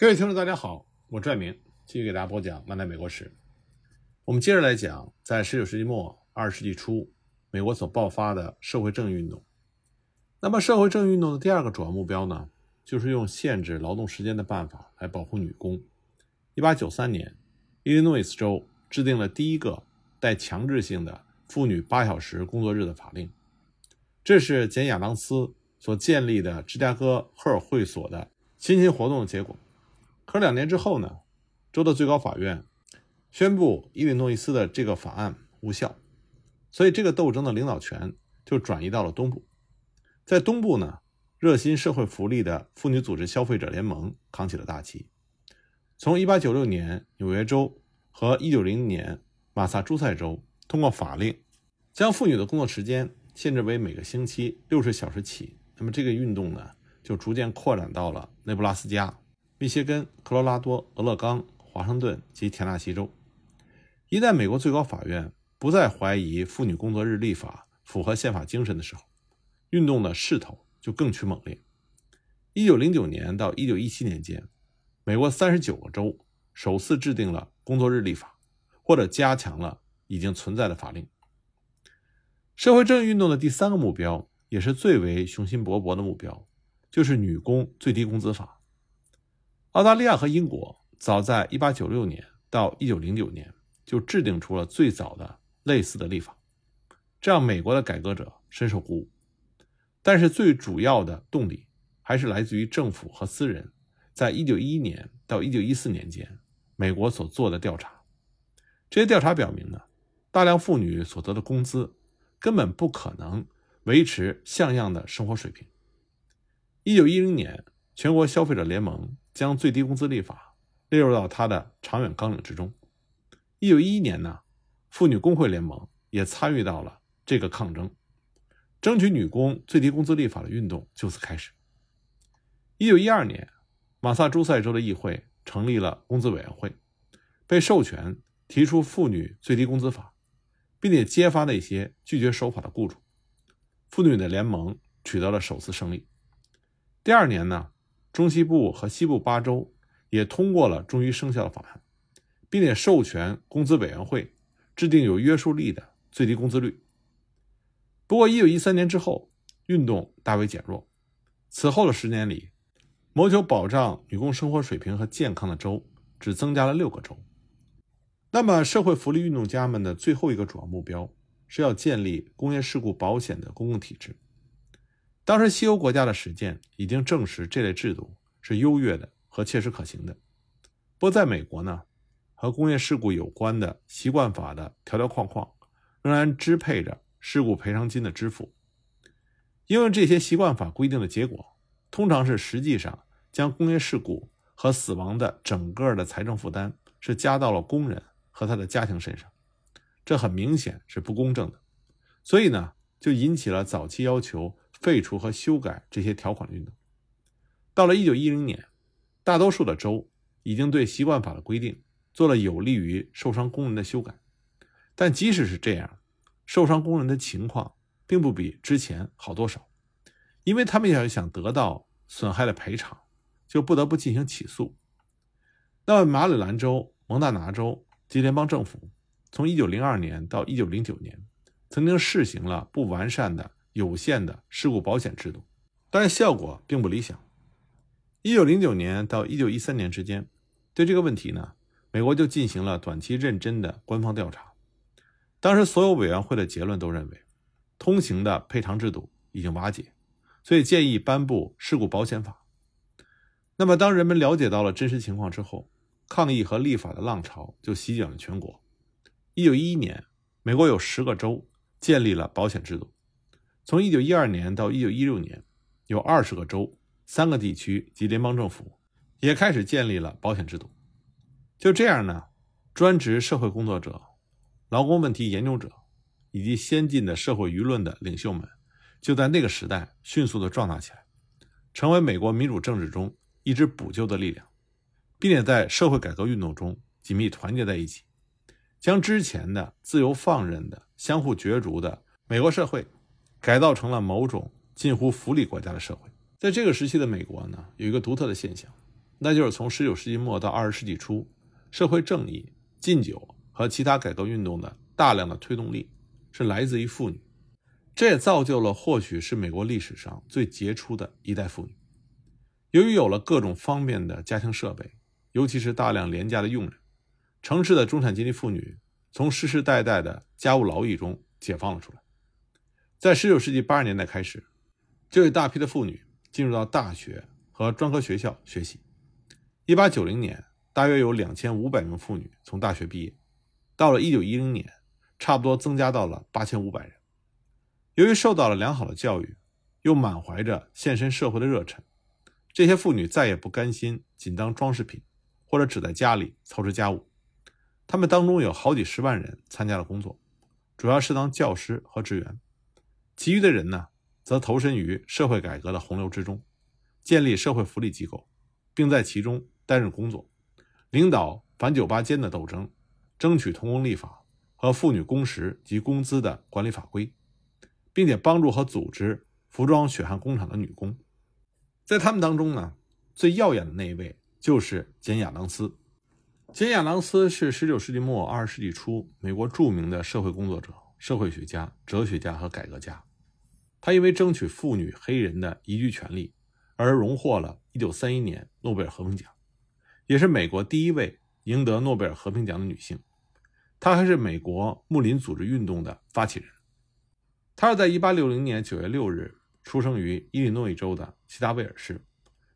各位听众，大家好，我拽明继续给大家播讲《漫谈美国史》。我们接着来讲，在19世纪末、20世纪初，美国所爆发的社会正义运动。那么，社会正义运动的第二个主要目标呢，就是用限制劳动时间的办法来保护女工。1893年，伊利诺伊斯州制定了第一个带强制性的妇女八小时工作日的法令，这是简·亚当斯所建立的芝加哥赫尔会所的辛勤活动的结果。可两年之后呢，州的最高法院宣布伊利诺伊斯的这个法案无效，所以这个斗争的领导权就转移到了东部。在东部呢，热心社会福利的妇女组织消费者联盟扛起了大旗。从1896年纽约州和1900年马萨诸塞州通过法令，将妇女的工作时间限制为每个星期60小时起。那么这个运动呢，就逐渐扩展到了内布拉斯加。密歇根、科罗拉多、俄勒冈、华盛顿及田纳西州，一旦美国最高法院不再怀疑妇女工作日立法符合宪法精神的时候，运动的势头就更趋猛烈。一九零九年到一九一七年间，美国三十九个州首次制定了工作日立法，或者加强了已经存在的法令。社会正义运动的第三个目标，也是最为雄心勃勃的目标，就是女工最低工资法。澳大利亚和英国早在1896年到1909年就制定出了最早的类似的立法，这让美国的改革者深受鼓舞。但是最主要的动力还是来自于政府和私人，在1911年到1914年间，美国所做的调查。这些调查表明呢，大量妇女所得的工资根本不可能维持像样的生活水平。1910年，全国消费者联盟。将最低工资立法列入到他的长远纲领之中。一九一一年呢，妇女工会联盟也参与到了这个抗争，争取女工最低工资立法的运动就此开始。一九一二年，马萨诸塞州的议会成立了工资委员会，被授权提出妇女最低工资法，并且揭发那些拒绝守法的雇主。妇女的联盟取得了首次胜利。第二年呢？中西部和西部八州也通过了终于生效的法案，并且授权工资委员会制定有约束力的最低工资率。不过，一九一三年之后，运动大为减弱。此后的十年里，谋求保障女工生活水平和健康的州只增加了六个州。那么，社会福利运动家们的最后一个主要目标是要建立工业事故保险的公共体制。当时，西欧国家的实践已经证实这类制度是优越的和切实可行的。不过，在美国呢，和工业事故有关的习惯法的条条框框仍然支配着事故赔偿金的支付。因为这些习惯法规定的结果，通常是实际上将工业事故和死亡的整个的财政负担是加到了工人和他的家庭身上，这很明显是不公正的。所以呢，就引起了早期要求。废除和修改这些条款的运动，到了1910年，大多数的州已经对习惯法的规定做了有利于受伤工人的修改。但即使是这样，受伤工人的情况并不比之前好多少，因为他们要想得到损害的赔偿，就不得不进行起诉。那么，马里兰州、蒙大拿州及联邦政府从1902年到1909年，曾经试行了不完善的。有限的事故保险制度，但是效果并不理想。一九零九年到一九一三年之间，对这个问题呢，美国就进行了短期认真的官方调查。当时所有委员会的结论都认为，通行的赔偿制度已经瓦解，所以建议颁布事故保险法。那么，当人们了解到了真实情况之后，抗议和立法的浪潮就席卷了全国。一九一一年，美国有十个州建立了保险制度。从一九一二年到一九一六年，有二十个州、三个地区及联邦政府也开始建立了保险制度。就这样呢，专职社会工作者、劳工问题研究者以及先进的社会舆论的领袖们，就在那个时代迅速的壮大起来，成为美国民主政治中一支补救的力量，并且在社会改革运动中紧密团结在一起，将之前的自由放任的、相互角逐的美国社会。改造成了某种近乎福利国家的社会。在这个时期的美国呢，有一个独特的现象，那就是从19世纪末到20世纪初，社会正义、禁酒和其他改革运动的大量的推动力是来自于妇女。这也造就了或许是美国历史上最杰出的一代妇女。由于有了各种方便的家庭设备，尤其是大量廉价的佣人，城市的中产阶级妇女从世世代代的家务劳役中解放了出来。在19世纪80年代开始，就有大批的妇女进入到大学和专科学校学习。1890年，大约有2500名妇女从大学毕业；到了1910年，差不多增加到了8500人。由于受到了良好的教育，又满怀着献身社会的热忱。这些妇女再也不甘心仅当装饰品，或者只在家里操持家务。她们当中有好几十万人参加了工作，主要是当教师和职员。其余的人呢，则投身于社会改革的洪流之中，建立社会福利机构，并在其中担任工作，领导反酒吧间的斗争，争取童工立法和妇女工时及工资的管理法规，并且帮助和组织服装血汗工厂的女工。在他们当中呢，最耀眼的那一位就是简·亚当斯。简·亚当斯是19世纪末20世纪初美国著名的社会工作者、社会学家、哲学家和改革家。他因为争取妇女、黑人的移居权利而荣获了1931年诺贝尔和平奖，也是美国第一位赢得诺贝尔和平奖的女性。她还是美国睦林组织运动的发起人。她是在1860年9月6日。出生于伊利诺伊州的西达威尔市，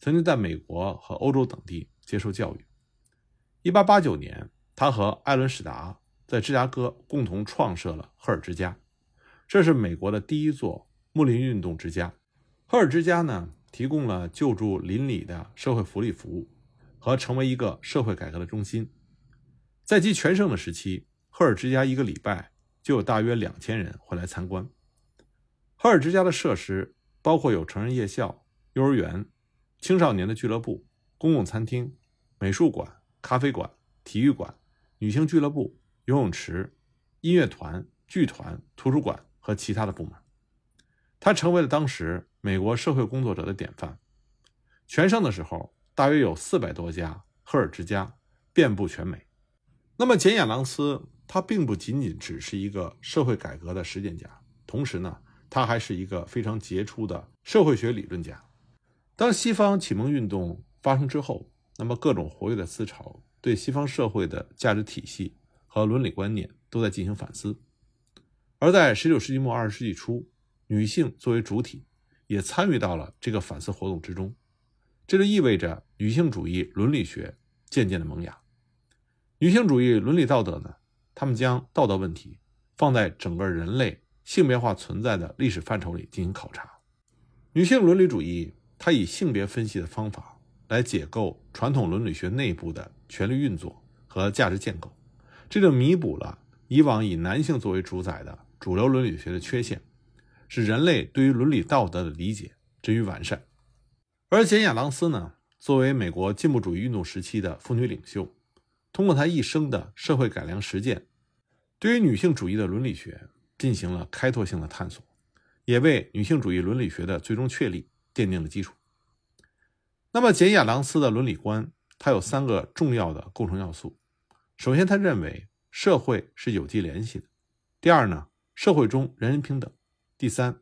曾经在美国和欧洲等地接受教育。1889年，他和艾伦·史达在芝加哥共同创设了赫尔之家，这是美国的第一座睦林运动之家。赫尔之家呢，提供了救助邻里的社会福利服务和成为一个社会改革的中心。在其全盛的时期，赫尔之家一个礼拜就有大约两千人会来参观。赫尔之家的设施。包括有成人夜校、幼儿园、青少年的俱乐部、公共餐厅、美术馆、咖啡馆、体育馆、女性俱乐部、游泳池、音乐团、剧团、图书馆和其他的部门。他成为了当时美国社会工作者的典范。全盛的时候，大约有四百多家赫尔之家，遍布全美。那么，简·亚当斯他并不仅仅只是一个社会改革的实践家，同时呢。他还是一个非常杰出的社会学理论家。当西方启蒙运动发生之后，那么各种活跃的思潮对西方社会的价值体系和伦理观念都在进行反思。而在19世纪末20世纪初，女性作为主体也参与到了这个反思活动之中，这就意味着女性主义伦理学渐渐的萌芽。女性主义伦理道德呢，他们将道德问题放在整个人类。性别化存在的历史范畴里进行考察，女性伦理主义，它以性别分析的方法来解构传统伦理学内部的权力运作和价值建构，这就弥补了以往以男性作为主宰的主流伦理学的缺陷，使人类对于伦理道德的理解臻于完善。而简·亚当斯呢，作为美国进步主义运动时期的妇女领袖，通过她一生的社会改良实践，对于女性主义的伦理学。进行了开拓性的探索，也为女性主义伦理学的最终确立奠定了基础。那么，简·亚当斯的伦理观，它有三个重要的构成要素。首先，他认为社会是有机联系的；第二呢，社会中人人平等；第三，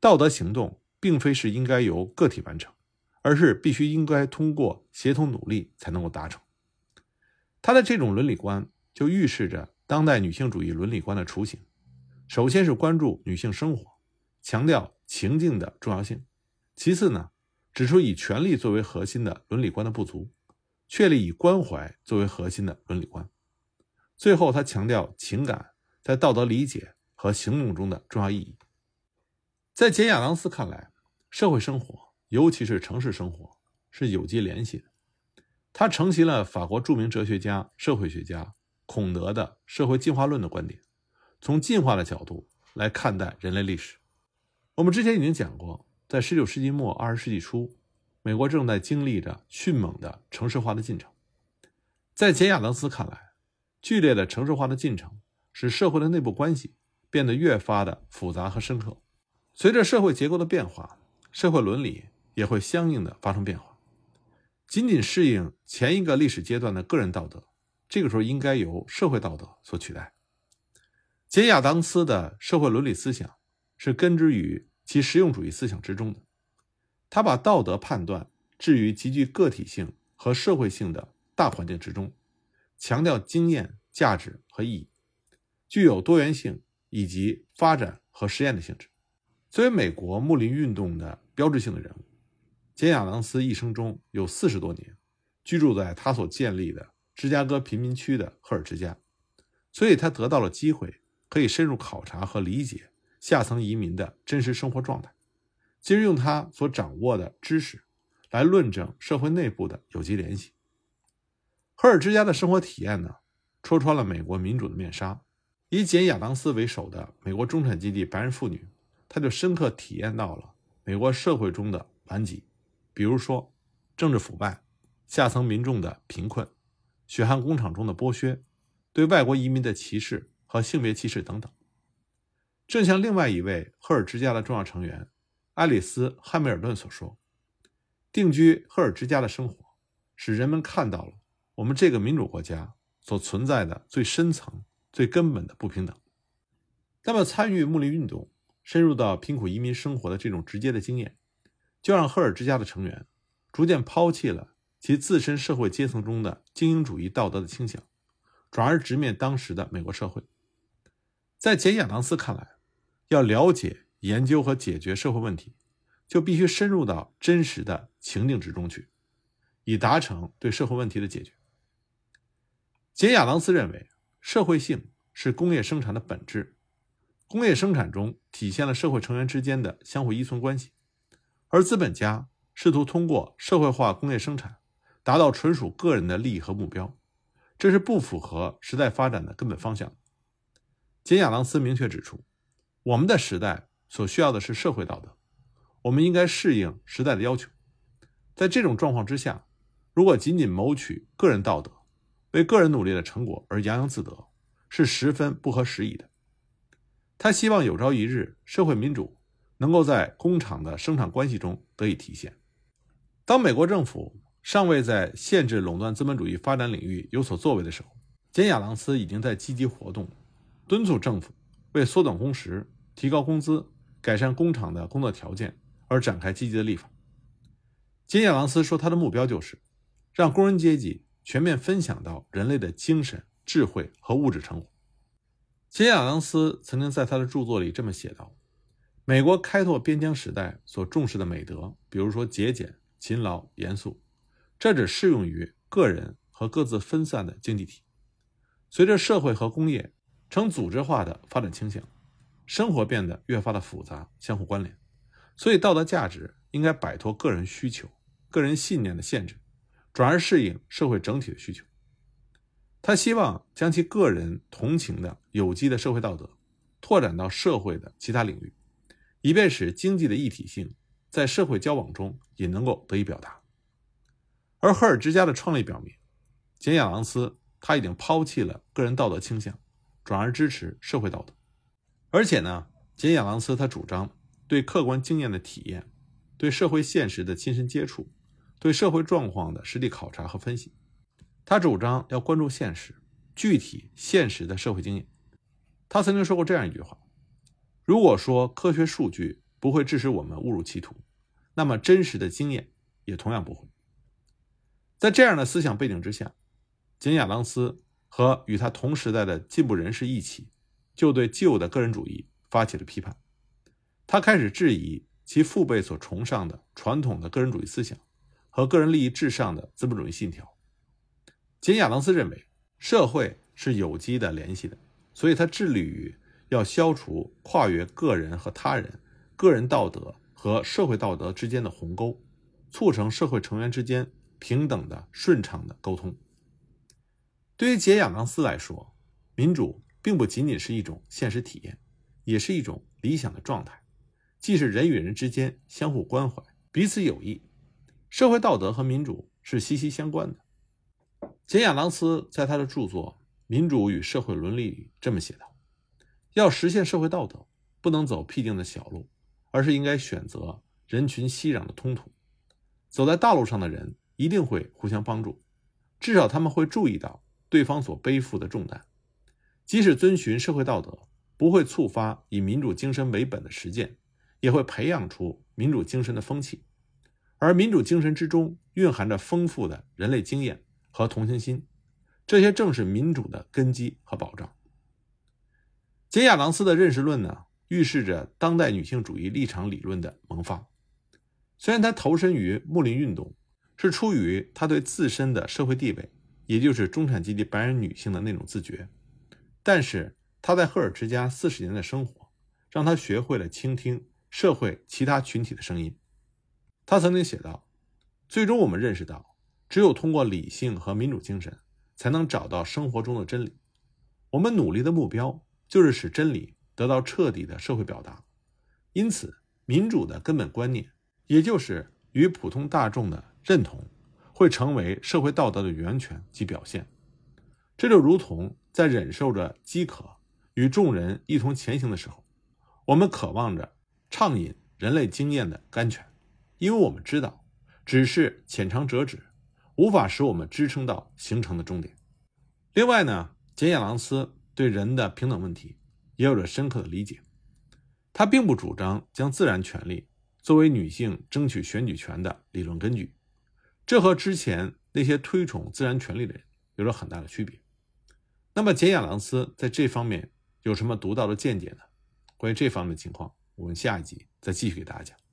道德行动并非是应该由个体完成，而是必须应该通过协同努力才能够达成。他的这种伦理观就预示着当代女性主义伦理观的雏形。首先是关注女性生活，强调情境的重要性；其次呢，指出以权力作为核心的伦理观的不足，确立以关怀作为核心的伦理观；最后，他强调情感在道德理解和行动中的重要意义。在简·亚当斯看来，社会生活，尤其是城市生活，是有机联系的。他承袭了法国著名哲学家、社会学家孔德的社会进化论的观点。从进化的角度来看待人类历史，我们之前已经讲过，在19世纪末、20世纪初，美国正在经历着迅猛的城市化的进程。在简·亚当斯看来，剧烈的城市化的进程使社会的内部关系变得越发的复杂和深刻。随着社会结构的变化，社会伦理也会相应的发生变化。仅仅适应前一个历史阶段的个人道德，这个时候应该由社会道德所取代。杰亚当斯的社会伦理思想是根植于其实用主义思想之中的，他把道德判断置于极具个体性和社会性的大环境之中，强调经验、价值和意义，具有多元性以及发展和实验的性质。作为美国睦林运动的标志性的人物，简亚当斯一生中有四十多年居住在他所建立的芝加哥贫民区的赫尔之家，所以他得到了机会。可以深入考察和理解下层移民的真实生活状态，接着用他所掌握的知识来论证社会内部的有机联系。赫尔之家的生活体验呢，戳穿了美国民主的面纱。以简亚当斯为首的美国中产阶级白人妇女，他就深刻体验到了美国社会中的顽疾，比如说政治腐败、下层民众的贫困、血汗工厂中的剥削、对外国移民的歧视。和性别歧视等等，正像另外一位赫尔之家的重要成员爱丽丝·汉密尔顿所说：“定居赫尔之家的生活，使人们看到了我们这个民主国家所存在的最深层、最根本的不平等。”那么，参与穆林运动、深入到贫苦移民生活的这种直接的经验，就让赫尔之家的成员逐渐抛弃了其自身社会阶层中的精英主义道德的倾向，转而直面当时的美国社会。在简·亚当斯看来，要了解、研究和解决社会问题，就必须深入到真实的情境之中去，以达成对社会问题的解决。简·亚当斯认为，社会性是工业生产的本质，工业生产中体现了社会成员之间的相互依存关系，而资本家试图通过社会化工业生产达到纯属个人的利益和目标，这是不符合时代发展的根本方向。简·亚当斯明确指出，我们的时代所需要的是社会道德，我们应该适应时代的要求。在这种状况之下，如果仅仅谋取个人道德，为个人努力的成果而洋洋自得，是十分不合时宜的。他希望有朝一日，社会民主能够在工厂的生产关系中得以体现。当美国政府尚未在限制垄断资本主义发展领域有所作为的时候，简·亚当斯已经在积极活动。敦促政府为缩短工时、提高工资、改善工厂的工作条件而展开积极的立法。简亚当斯说，他的目标就是让工人阶级全面分享到人类的精神、智慧和物质成果。金亚当斯曾经在他的著作里这么写道：“美国开拓边疆时代所重视的美德，比如说节俭、勤劳、严肃，这只适用于个人和各自分散的经济体。随着社会和工业。”呈组织化的发展倾向，生活变得越发的复杂、相互关联，所以道德价值应该摆脱个人需求、个人信念的限制，转而适应社会整体的需求。他希望将其个人同情的有机的社会道德拓展到社会的其他领域，以便使经济的一体性在社会交往中也能够得以表达。而赫尔之家的创立表明，简·亚当斯他已经抛弃了个人道德倾向。转而支持社会道德，而且呢，简·亚当斯他主张对客观经验的体验，对社会现实的亲身接触，对社会状况的实地考察和分析。他主张要关注现实、具体、现实的社会经验。他曾经说过这样一句话：“如果说科学数据不会致使我们误入歧途，那么真实的经验也同样不会。”在这样的思想背景之下，简·亚当斯。和与他同时代的进步人士一起，就对旧的个人主义发起了批判。他开始质疑其父辈所崇尚的传统的个人主义思想和个人利益至上的资本主义信条。简·亚当斯认为，社会是有机的联系的，所以他致力于要消除跨越个人和他人、个人道德和社会道德之间的鸿沟，促成社会成员之间平等的、顺畅的沟通。对于简·亚当斯来说，民主并不仅仅是一种现实体验，也是一种理想的状态，既是人与人之间相互关怀、彼此友谊。社会道德和民主是息息相关的。简·亚当斯在他的著作《民主与社会伦理》里这么写道：“要实现社会道德，不能走僻静的小路，而是应该选择人群熙攘的通途。走在道路上的人一定会互相帮助，至少他们会注意到对方所背负的重担。即使遵循社会道德，不会触发以民主精神为本的实践，也会培养出民主精神的风气。而民主精神之中蕴含着丰富的人类经验和同情心，这些正是民主的根基和保障。简·亚当斯的认识论呢，预示着当代女性主义立场理论的萌发。虽然他投身于睦林运动，是出于他对自身的社会地位，也就是中产阶级白人女性的那种自觉，但是他在赫尔之家四十年的生活，让他学会了倾听社会其他群体的声音。他曾经写道：“最终我们认识到，只有通过理性和民主精神，才能找到生活中的真理。我们努力的目标就是使真理得到彻底的社会表达。因此，民主的根本观念。”也就是与普通大众的认同，会成为社会道德的源泉及表现。这就如同在忍受着饥渴，与众人一同前行的时候，我们渴望着畅饮人类经验的甘泉，因为我们知道，只是浅尝辄止，无法使我们支撑到行程的终点。另外呢，简·亚朗斯对人的平等问题也有着深刻的理解，他并不主张将自然权利。作为女性争取选举权的理论根据，这和之前那些推崇自然权利的人有着很大的区别。那么，简·亚朗斯在这方面有什么独到的见解呢？关于这方面的情况，我们下一集再继续给大家讲。